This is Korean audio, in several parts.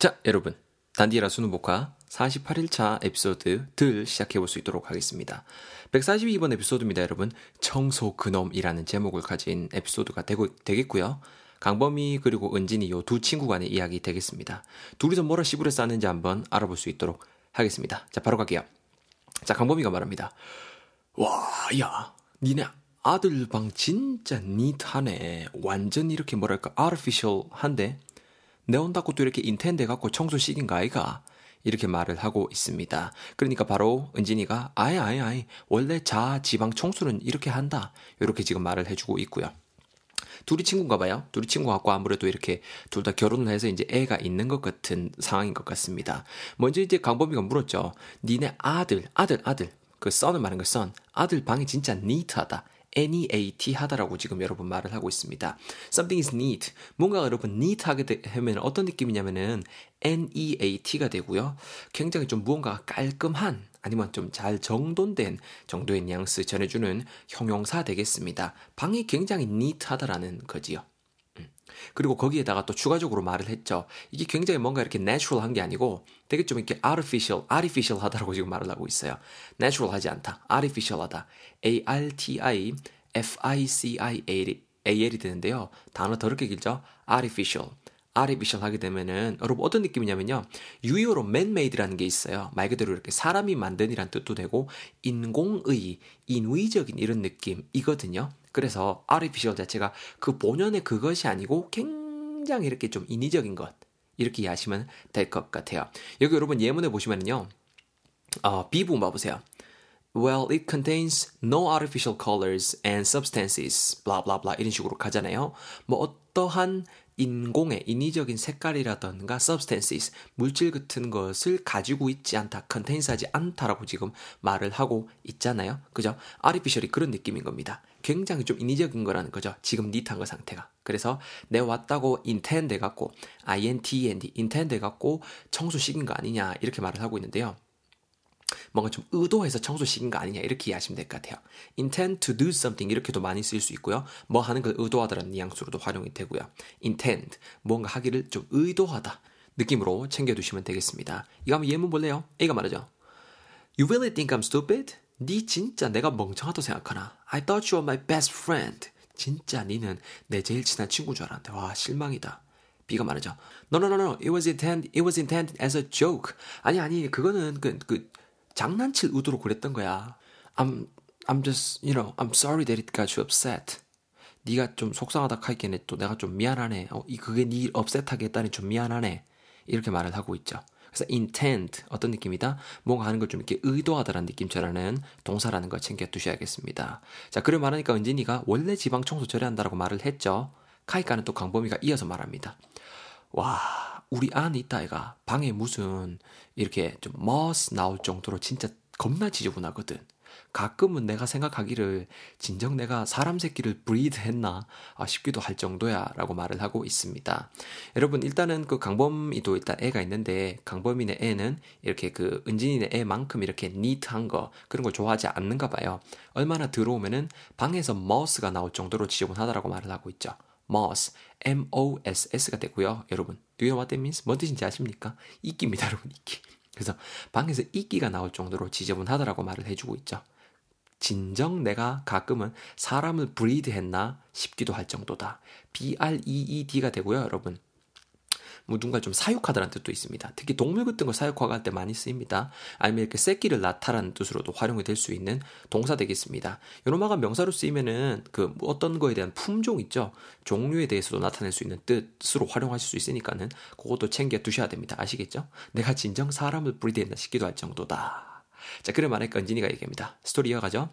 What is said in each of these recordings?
자, 여러분. 단디라 수능 복화 48일차 에피소드 들 시작해볼 수 있도록 하겠습니다. 142번 에피소드입니다, 여러분. 청소 그놈이라는 제목을 가진 에피소드가 되고, 되겠고요. 강범이 그리고 은진이 요 두 친구 간의 이야기 되겠습니다. 둘이서 뭐라 시부를 싸는지 한번 알아볼 수 있도록 하겠습니다. 자, 바로 갈게요. 자, 강범이가 말합니다. 와, 야, 니네 아들 방 진짜 니트하네. 완전 이렇게 뭐랄까, artificial한데? 내 온다고 또 이렇게 인텐데 갖고 청소 시킨가 아이가? 이렇게 말을 하고 있습니다. 그러니까 바로 은진이가 아예 아예 아예 원래 자 지방 청소는 이렇게 한다. 이렇게 지금 말을 해주고 있고요. 둘이 친구인가 봐요. 둘이 친구 같고 아무래도 이렇게 둘 다 결혼을 해서 이제 애가 있는 것 같은 상황인 것 같습니다. 먼저 이제 강범이가 물었죠. 니네 아들, 아들, 아들. 그 썬을 말하는 거 썬. 아들 방이 진짜 니트하다. NEAT 하다라고 지금 여러분 말을 하고 있습니다. Something is neat. 뭔가 여러분 neat하게 하면 어떤 느낌이냐면은 NEAT가 되고요. 굉장히 좀 무언가가 깔끔한 아니면 좀 잘 정돈된 정도의 뉘앙스 전해주는 형용사 되겠습니다. 방이 굉장히 neat하다라는 거지요. 음. 그리고 거기에다가 또 추가적으로 말을 했죠. 이게 굉장히 뭔가 이렇게 natural 한게 아니고 되게 좀 이렇게 artificial, artificial 하다라고 지금 말을 하고 있어요. natural 하지 않다. artificial 하다. A-R-T-I, F-I-C-I-A-L이 되는데요. 단어 더럽게 길죠? artificial. artificial 하게 되면은 여러분 어떤 느낌이냐면요. 유효로 man-made라는 게 있어요. 말 그대로 이렇게 사람이 만든이란 뜻도 되고 인공의, 인위적인 이런 느낌이거든요. 그래서 artificial 자체가 그 본연의 그것이 아니고 굉장히 이렇게 좀 인위적인 것 이렇게 이해하시면 될 것 같아요. 여기 여러분 예문에 보시면은요. 어, 부분 봐보세요. Well, it contains no artificial colors and substances, blah 이런 식으로 가잖아요. 뭐 어떠한 인공의 인위적인 색깔이라던가 substances 물질 같은 것을 가지고 있지 않다, 컨테인스하지 않다라고 지금 말을 하고 있잖아요. 그죠? artificial이 그런 느낌인 겁니다. 굉장히 좀 인위적인 거라는 거죠. 지금 니트한 거 상태가. 그래서 내 왔다고 intend 해갖고 intend, intend 해갖고 청소시킨 거 아니냐 이렇게 말을 하고 있는데요. 뭔가 좀 의도해서 청소시킨 거 아니냐 이렇게 이해하시면 될 것 같아요. intend to do something 이렇게도 많이 쓸수 있고요. 뭐 하는 걸 의도하다라는 뉘앙스로도 활용이 되고요. intend 뭔가 하기를 좀 의도하다 느낌으로 챙겨두시면 되겠습니다. 이거 한번 예문 볼래요? A가 말하죠. You really think I'm stupid? 네 진짜 내가 멍청하다고 생각하나? I thought you were my best friend. 진짜 니는 내 제일 친한 친구인 줄 알았는데 와 실망이다. B가 말하죠. No, no, no, no. It was intended. It was intended as a joke. 아니 아니 그거는 그, 그 장난칠 의도로 그랬던 거야. I'm I'm just you know I'm sorry that it got you upset. 네가 좀 속상하다 하기에는 또 내가 좀 미안하네. 어, 이 그게 네 업셋하게 했다니 좀 미안하네. 이렇게 말을 하고 있죠. 그래서 intent 어떤 느낌이다? 뭔가 하는 걸 좀 이렇게 의도하다라는 느낌처럼는 동사라는 걸 챙겨 두셔야겠습니다. 자, 그래 말하니까 은진이가 원래 지 방 청소 잘해 한다라고 말을 했죠. 카니까는 또 강범이가 이어서 말합니다. 와, 우리 안 있다 아이가 방에 무슨 이렇게 좀 moss 나올 정도로 진짜 겁나 지저분하거든. 가끔은 내가 생각하기를 진정 내가 사람 새끼를 breed 했나 아, 싶기도 할 정도야 라고 말을 하고 있습니다. 여러분 일단은 그 강범이도 일단 애가 있는데 강범이네 애는 이렇게 그 은진이네 애만큼 이렇게 neat한 거 그런 걸 좋아하지 않는가 봐요. 얼마나 들어오면은 방에서 머스가 나올 정도로 지저분하다라고 말을 하고 있죠. Moss, M-O-S-S가 되고요. 여러분, do you know what that means? 뭔 뜻인지 아십니까? 이끼입니다, 여러분, 이끼. 그래서 방에서 이끼가 나올 정도로 지저분하다라고 말을 해주고 있죠. 진정 내가 가끔은 사람을 브리드 했나 싶기도 할 정도다. B-R-E-E-D가 되고요, 여러분. 누군가 좀 사육하다라는 뜻도 있습니다. 특히 동물 같은 거 사육화할 때 많이 쓰입니다. 아니면 이렇게 새끼를 낳다라는 뜻으로도 활용이 될 수 있는 동사 되겠습니다. 요노마가 명사로 쓰이면은 그 어떤 거에 대한 품종 있죠. 종류에 대해서도 나타낼 수 있는 뜻으로 활용하실 수 있으니까는 그것도 챙겨 두셔야 됩니다. 아시겠죠? 내가 진정 사람을 브리드했나 싶기도 할 정도다. 자, 그래 말하니까 은진이가 얘기합니다. 스토리 이어가죠.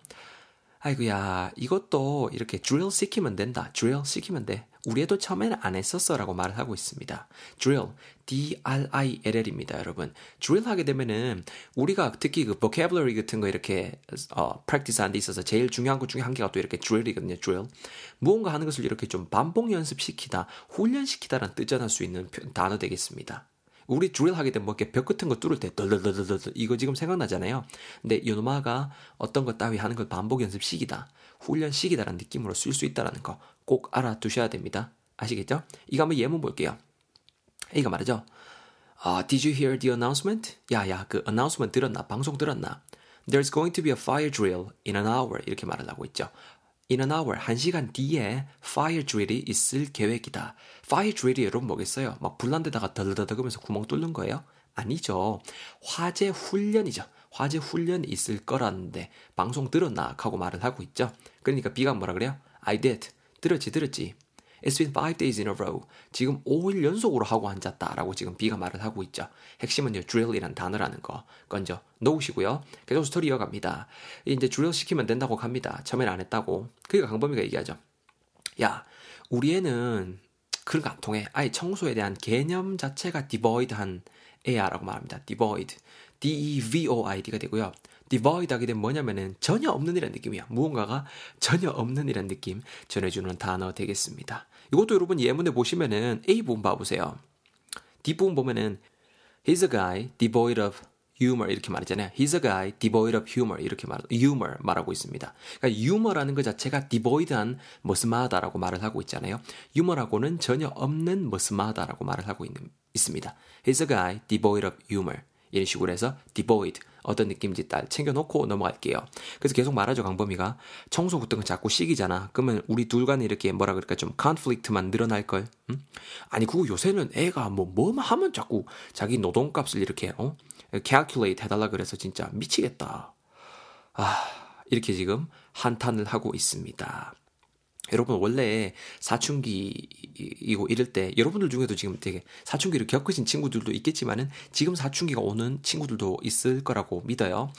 아이고야, 이것도 이렇게 drill 시키면 된다. drill 시키면 돼. 우리 애도 처음에는 안 했었어 라고 말을 하고 있습니다. drill, D-R-I-L-L입니다, 여러분. drill 하게 되면은 우리가 특히 그 vocabulary 같은 거 이렇게 어, practice 하는 데 있어서 제일 중요한 것 중에 한 개가 또 이렇게 drill이거든요, drill. 무언가 하는 것을 이렇게 좀 반복 연습시키다, 훈련시키다라는 뜻 전할 수 있는 단어 되겠습니다. 우리 드릴 하게 되면 뭐 이렇게 벽 같은 거 뚫을 때 덜덜덜덜 이거 지금 생각나잖아요. 근데 요노마가 어떤 것 따위 하는 걸 반복 연습식이다. 훈련식이다라는 느낌으로 쓸 수 있다라는 거 꼭 알아두셔야 됩니다. 아시겠죠? 이거 한번 예문 볼게요. A가 말하죠. 아, did you hear the announcement? 야, 야, 그 announcement 들었나? 방송 들었나? There's going to be a fire drill in an hour. 이렇게 말을 하고 있죠. In an hour, 한 시간 뒤에 fire drill이 있을 계획이다. fire drill이 여러분 뭐겠어요? 막 불난 데다가 덜덜덜하면서 구멍 뚫는 거예요? 아니죠. 화재 훈련이죠. 화재 훈련이 있을 거라는데 방송 들었나? 하고 말을 하고 있죠. 그러니까 비가 뭐라 그래요? I did. 들었지, 들었지. It's been five days in a row. 지금 5일 연속으로 하고 앉았다라고 지금 B가 말을 하고 있죠. 핵심은요, drill이란 단어라는 거 건져 놓으시고요. 계속 스토리 이어갑니다. 이제 drill 시키면 된다고 갑니다. 처음엔 안 했다고. 그러니까 강범위가 얘기하죠. 야, 우리 애는 그런 거 안 통해. 아예 청소에 대한 개념 자체가 devoid한 애야라고 말합니다. devoid. D-E-V-O-I-D가 되고요. Devoid 하게 되면 뭐냐면은 전혀 없는 이란 느낌이야. 무언가가 전혀 없는 이란 느낌 전해주는 단어 되겠습니다. 이것도 여러분 예문에 보시면은 A 부분 봐보세요. D 부분 보면은 He's a guy devoid of humor 이렇게 말하잖아요. He's a guy devoid of humor 이렇게 말 humor 말하고 있습니다. 그러니까 humor라는 것 자체가 devoid한 머스마다라고 말을 하고 있잖아요. humor하고는 전혀 없는 머스마다라고 말을 하고 있는 있습니다. He's a guy devoid of humor. 이런 식으로 해서 devoid 어떤 느낌인지 딱 챙겨놓고 넘어갈게요. 그래서 계속 말하죠 강범위가 청소 같은 건 자꾸 시기잖아. 그러면 우리 둘 간에 이렇게 뭐라 그럴까 좀 컨플릭트만 늘어날 걸. 응? 아니 그거 요새는 애가 뭐 뭐만 하면 자꾸 자기 노동값을 이렇게 어 calculate 해달라 그래서 진짜 미치겠다. 아 이렇게 지금 한탄을 하고 있습니다. 여러분 원래 사춘기이고 이럴 때 여러분들 중에도 지금 되게 사춘기를 겪으신 친구들도 있겠지만은 지금 사춘기가 오는 친구들도 있을 거라고 믿어요.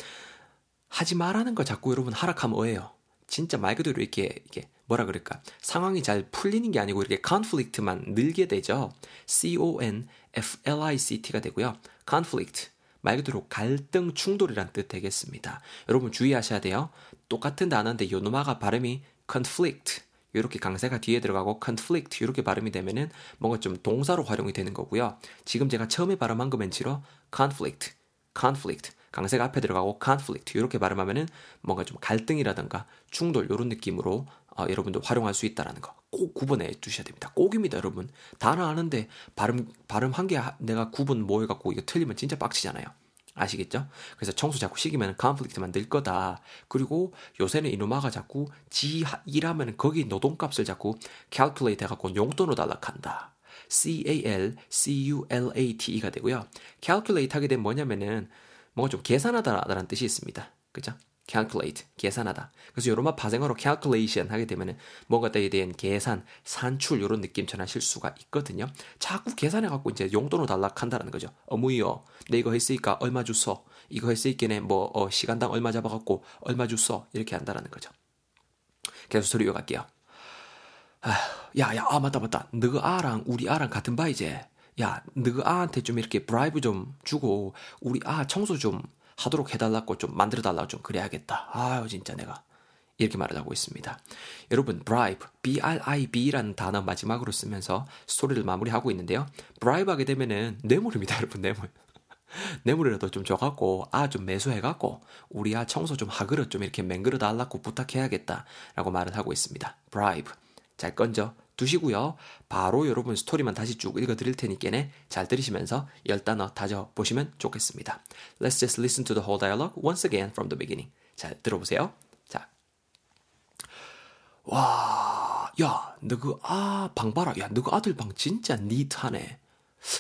하지 말라는 거 자꾸 여러분 하락하면 뭐예요? 진짜 말 그대로 이렇게 이게 뭐라 그럴까 상황이 잘 풀리는 게 아니고 이렇게 컨플릭트만 늘게 되죠. C O N F L I C T가 되고요. conflict 말 그대로 갈등 충돌이란 뜻 되겠습니다. 여러분 주의하셔야 돼요. 똑같은 단어인데 요노마가 발음이 conflict 이렇게 강세가 뒤에 들어가고 conflict 이렇게 발음이 되면은 뭔가 좀 동사로 활용이 되는 거고요. 지금 제가 처음에 발음한 거 맨치로 conflict, conflict 강세가 앞에 들어가고 conflict 이렇게 발음하면은 뭔가 좀 갈등이라든가 충돌 이런 느낌으로 어, 여러분도 활용할 수 있다라는 거 꼭 구분해 두셔야 됩니다. 꼭입니다, 여러분. 단어 아는데 발음 발음 한 개 내가 구분 뭐 해갖고 이거 틀리면 진짜 빡치잖아요. 아시겠죠? 그래서 청소 자꾸 시키면 컨플릭트만 늘 거다. 그리고 요새는 이놈아가 자꾸 지 일하면 거기 노동값을 자꾸 calculate 해갖고 용돈으로 달락한다. C-A-L-C-U-L-A-T-E가 되고요. calculate 하게 되면 뭐냐면은 뭔가 좀 계산하다라는 뜻이 있습니다. 그죠? Calculate, 계산하다. 그래서 요런말 파생어로 calculation 하게 되면은 뭔가에 대한 계산, 산출 요런 느낌 전하실 수가 있거든요. 자꾸 계산해 갖고 이제 용돈으로 달락한다는 거죠. 어무이요. 내 이거 했으니까 얼마 줬어. 이거 했으니까 뭐 어, 시간당 얼마 잡아 갖고 얼마 줬어. 이렇게 한다라는 거죠. 계속 소리 이어갈게요. 야, 야, 아, 맞다, 맞다. 너그 아랑 우리 아랑 같은 바이제. 야, 너그 아한테 좀 이렇게 브라이브 좀 주고 우리 아 청소 좀 하도록 해달라고 좀 만들어달라고 좀 그래야겠다. 아유, 진짜 내가. 이렇게 말을 하고 있습니다. 여러분, bribe, B-R-I-B라는 단어 마지막으로 쓰면서 스토리를 마무리하고 있는데요. bribe 하게 되면은 뇌물입니다, 여러분, 뇌물. 뇌물이라도 좀 줘갖고, 아, 좀 매수해갖고, 우리 아 청소 좀 하그릇 좀 이렇게 맹그러 달라고 부탁해야겠다. 라고 말을 하고 있습니다. bribe. 잘 건져 두시고요. 바로 여러분 스토리만 다시 쭉 읽어 드릴 테니까네 잘 들으시면서 열 단어 다져 보시면 좋겠습니다. Let's just listen to the whole dialogue once again from the beginning. 잘 들어보세요. 자. 와, 야, 너 그 아, 방 봐라. 야, 너 그 아들 방 진짜 니트하네.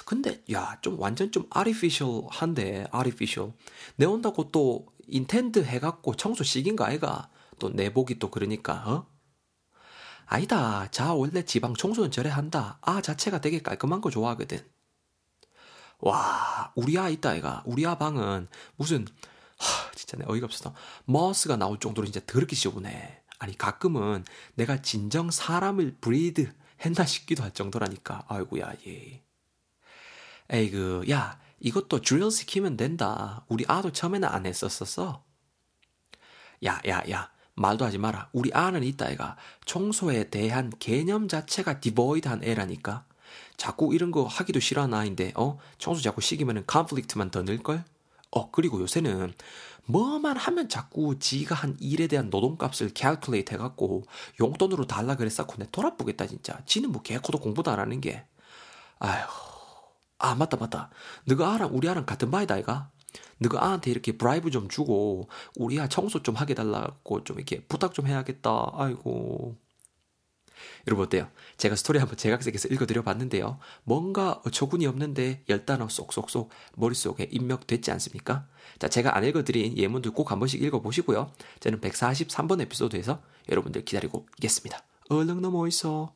근데 야, 좀 완전 좀 artificial한데, artificial. 내 온다고 또 인텐드 해갖고 청소 시킨 거 아이가? 또 내복이 또 그러니까, 어? 아니다. 자, 원래 지방 청소는 저래 한다. 아 자체가 되게 깔끔한 거 좋아하거든. 와, 우리 아 있다, 애가. 우리 아 방은 무슨, 하, 진짜 내 어이가 없어. moss가 나올 정도로 진짜 더럽게 지저분해. 아니, 가끔은 내가 진정 사람을 breed 했나 싶기도 할 정도라니까. 아이고야, 예. 에이그, 야, 이것도 드릴 시키면 된다. 우리 아도 처음에는 안 했었었어. 야, 야, 야. 말도 하지 마라. 우리 아는 있다 아이가 청소에 대한 개념 자체가 devoid한 애라니까. 자꾸 이런 거 하기도 싫어하는 아이인데 어 청소 자꾸 시키면은 conflict만 더 늘걸? 어 그리고 요새는 뭐만 하면 자꾸 지가 한 일에 대한 노동값을 calculate 해갖고 용돈으로 달라 그랬었고 내 돌아보겠다 진짜. 지는 뭐 개코도 공부도 안 하는 게. 아휴 아, 맞다, 맞다. 너거 아랑, 우리 아랑 같은 반이다, 아이가? 너거 아한테 이렇게 bribe 좀 주고, 우리 아 청소 좀 하게 달라고 좀 이렇게 부탁 좀 해야겠다. 아이고. 여러분 어때요? 제가 스토리 한번 재각색해서 읽어드려 봤는데요. 뭔가 어처구니 없는데 열 단어 쏙쏙쏙 머릿속에 입력됐지 않습니까? 자, 제가 안 읽어드린 예문들 꼭 한 번씩 읽어보시고요. 저는 143번 에피소드에서 여러분들 기다리고 있겠습니다. 얼른 넘어 있어.